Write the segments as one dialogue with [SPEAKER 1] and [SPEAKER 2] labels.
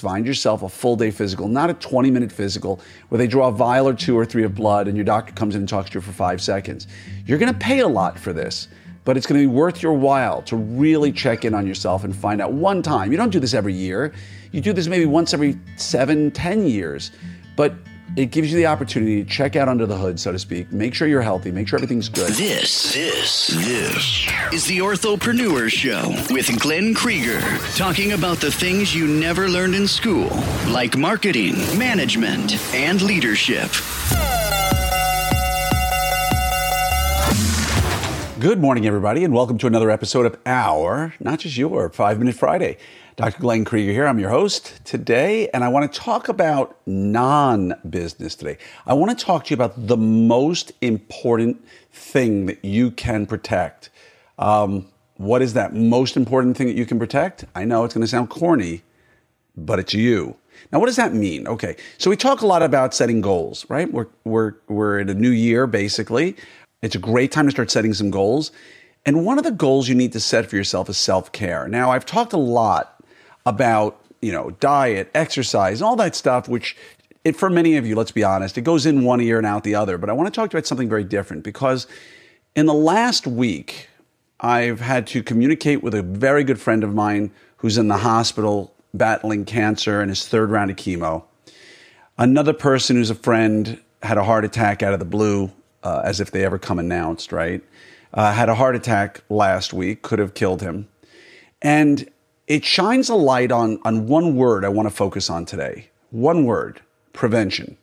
[SPEAKER 1] Find yourself a full day physical, not a 20 minute physical where they draw a vial or two or three of blood and your doctor comes in and talks to you for five seconds. You're going to pay a lot for this, but it's going to be worth your while to really check in on yourself and find out one time. You don't do this every year, you do this maybe once every seven, ten years, but it gives you the opportunity to check out under the hood, so to speak. Make sure you're healthy. Make sure everything's good.
[SPEAKER 2] This, this, this is the Orthopreneur Show with Glenn Krieger, talking about the things you never learned in school, like marketing, management, and leadership.
[SPEAKER 1] Good morning, everybody, and welcome to another episode of our, not just your, Five Minute Friday. Dr. Glenn Krieger here. I'm your host today, and I want to talk about non business today. I want to talk to you about the most important thing that you can protect. Um, what is that most important thing that you can protect? I know it's going to sound corny, but it's you. Now, what does that mean? Okay, so we talk a lot about setting goals, right? We're, we're, we're in a new year, basically. It's a great time to start setting some goals. And one of the goals you need to set for yourself is self care. Now, I've talked a lot about, you know, diet, exercise, all that stuff, which it, for many of you, let's be honest, it goes in one ear and out the other. But I want to talk about something very different because in the last week, I've had to communicate with a very good friend of mine who's in the hospital battling cancer in his third round of chemo. Another person who's a friend had a heart attack out of the blue uh, as if they ever come announced, right? Uh, had a heart attack last week, could have killed him. And it shines a light on, on one word I want to focus on today. One word prevention.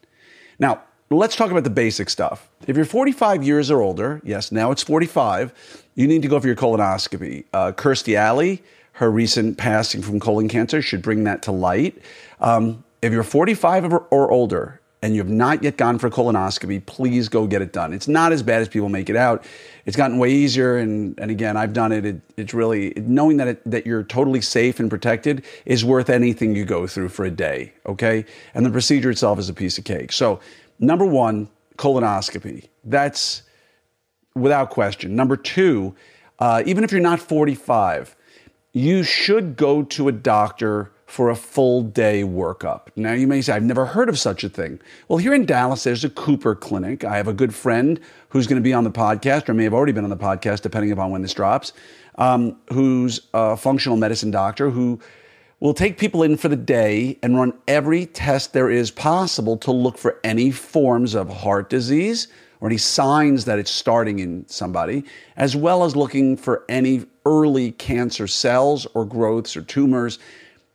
[SPEAKER 1] Now, let's talk about the basic stuff. If you're 45 years or older, yes, now it's 45, you need to go for your colonoscopy. Uh, Kirstie Alley, her recent passing from colon cancer, should bring that to light. Um, if you're 45 or older and you have not yet gone for a colonoscopy, please go get it done. It's not as bad as people make it out. It's gotten way easier, and, and again, I've done it. it it's really knowing that it, that you're totally safe and protected is worth anything you go through for a day. Okay, and the procedure itself is a piece of cake. So, number one, colonoscopy. That's without question. Number two, uh, even if you're not 45, you should go to a doctor for a full day workup. Now, you may say, I've never heard of such a thing. Well, here in Dallas, there's a Cooper Clinic. I have a good friend who's going to be on the podcast, or may have already been on the podcast, depending upon when this drops, um, who's a functional medicine doctor who will take people in for the day and run every test there is possible to look for any forms of heart disease or any signs that it's starting in somebody, as well as looking for any early cancer cells or growths or tumors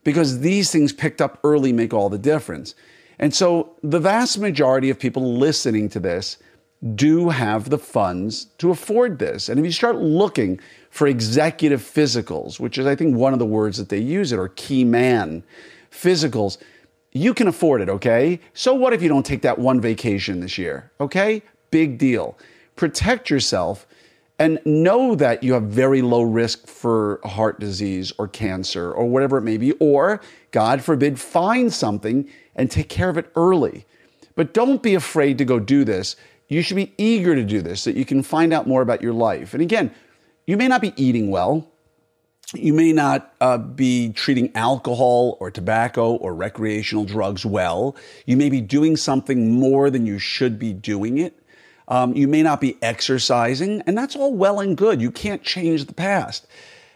[SPEAKER 1] because these things picked up early make all the difference. And so the vast majority of people listening to this do have the funds to afford this. And if you start looking for executive physicals, which is, I think, one of the words that they use it, or key man physicals, you can afford it, okay? So what if you don't take that one vacation this year, okay? Big deal. Protect yourself and know that you have very low risk for heart disease or cancer or whatever it may be, or God forbid, find something and take care of it early. But don't be afraid to go do this. You should be eager to do this so that you can find out more about your life. And again, you may not be eating well. You may not uh, be treating alcohol or tobacco or recreational drugs well. You may be doing something more than you should be doing it. Um, you may not be exercising, and that's all well and good. You can't change the past.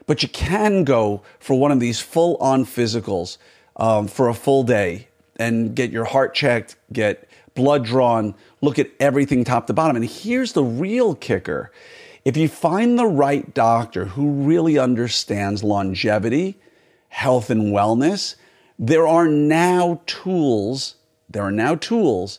[SPEAKER 1] But you can go for one of these full on physicals um, for a full day and get your heart checked, get blood drawn, look at everything top to bottom. And here's the real kicker if you find the right doctor who really understands longevity, health, and wellness, there are now tools. There are now tools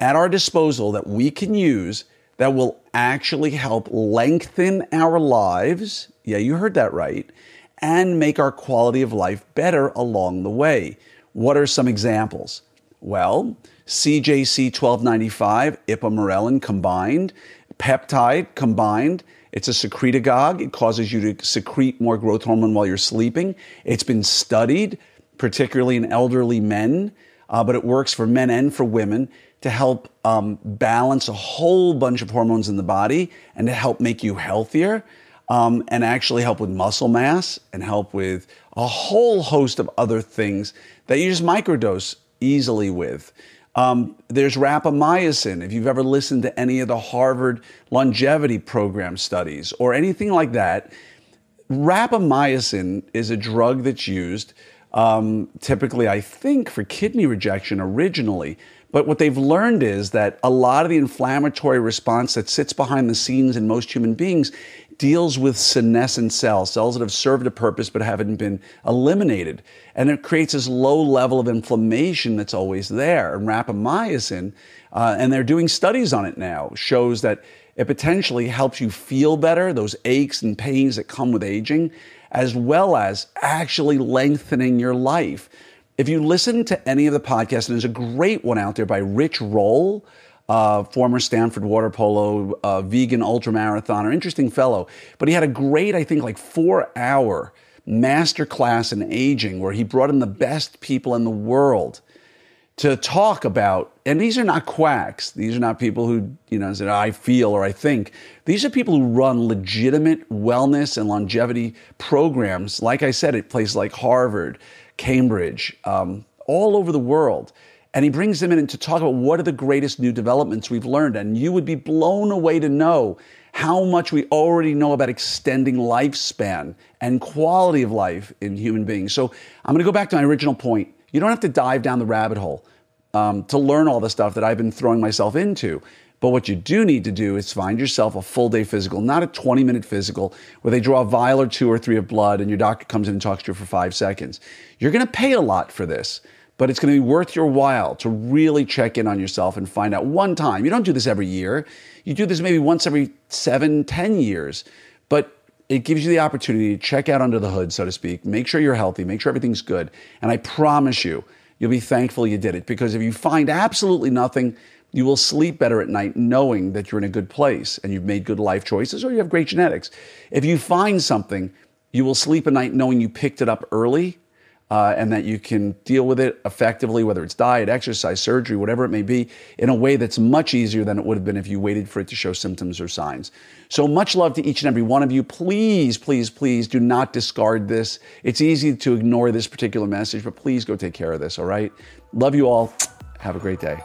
[SPEAKER 1] at our disposal that we can use that will actually help lengthen our lives. Yeah, you heard that right. And make our quality of life better along the way. What are some examples? Well, CJC 1295, ipamorelin combined, peptide combined. It's a secretagogue. It causes you to secrete more growth hormone while you're sleeping. It's been studied, particularly in elderly men, uh, but it works for men and for women to help um, balance a whole bunch of hormones in the body and to help make you healthier. um, and actually help with muscle mass and help with a whole host of other things that you just microdose easily with. Um, there's rapamycin. If you've ever listened to any of the Harvard longevity program studies or anything like that, rapamycin is a drug that's used um, typically, I think, for kidney rejection originally. But what they've learned is that a lot of the inflammatory response that sits behind the scenes in most human beings deals with senescent cells, cells that have served a purpose but haven't been eliminated. And it creates this low level of inflammation that's always there. And rapamycin, uh, and they're doing studies on it now, shows that it potentially helps you feel better, those aches and pains that come with aging, as well as actually lengthening your life. If you listen to any of the podcasts, and there's a great one out there by Rich Roll, uh, former Stanford water polo, uh, vegan ultramarathoner, interesting fellow. But he had a great, I think, like four hour master class in aging where he brought in the best people in the world to talk about, and these are not quacks. These are not people who, you know, say, I feel or I think. These are people who run legitimate wellness and longevity programs, like I said, at places like Harvard, Cambridge, um, all over the world. And he brings them in to talk about what are the greatest new developments we've learned. And you would be blown away to know how much we already know about extending lifespan and quality of life in human beings. So I'm going to go back to my original point. You don't have to dive down the rabbit hole um, to learn all the stuff that I've been throwing myself into. But what you do need to do is find yourself a full day physical, not a 20 minute physical where they draw a vial or two or three of blood and your doctor comes in and talks to you for five seconds. You're going to pay a lot for this but it's going to be worth your while to really check in on yourself and find out one time. You don't do this every year. You do this maybe once every seven, ten years, it gives you the opportunity to check out under the hood, so to speak, make sure you're healthy, make sure everything's good. And I promise you, you'll be thankful you did it because if you find absolutely nothing, you will sleep better at night knowing that you're in a good place and you've made good life choices or you have great genetics. If you find something, you will sleep at night knowing you picked it up early uh, and that you can deal with it effectively, whether it's diet, exercise, surgery, whatever it may be, in a way that's much easier than it would have been if you waited for it to show symptoms or signs. So much love to each and every one of you. Please, please, please do not discard this. It's easy to ignore this particular message, but please go take care of this, all right? Love you all. Have a great day.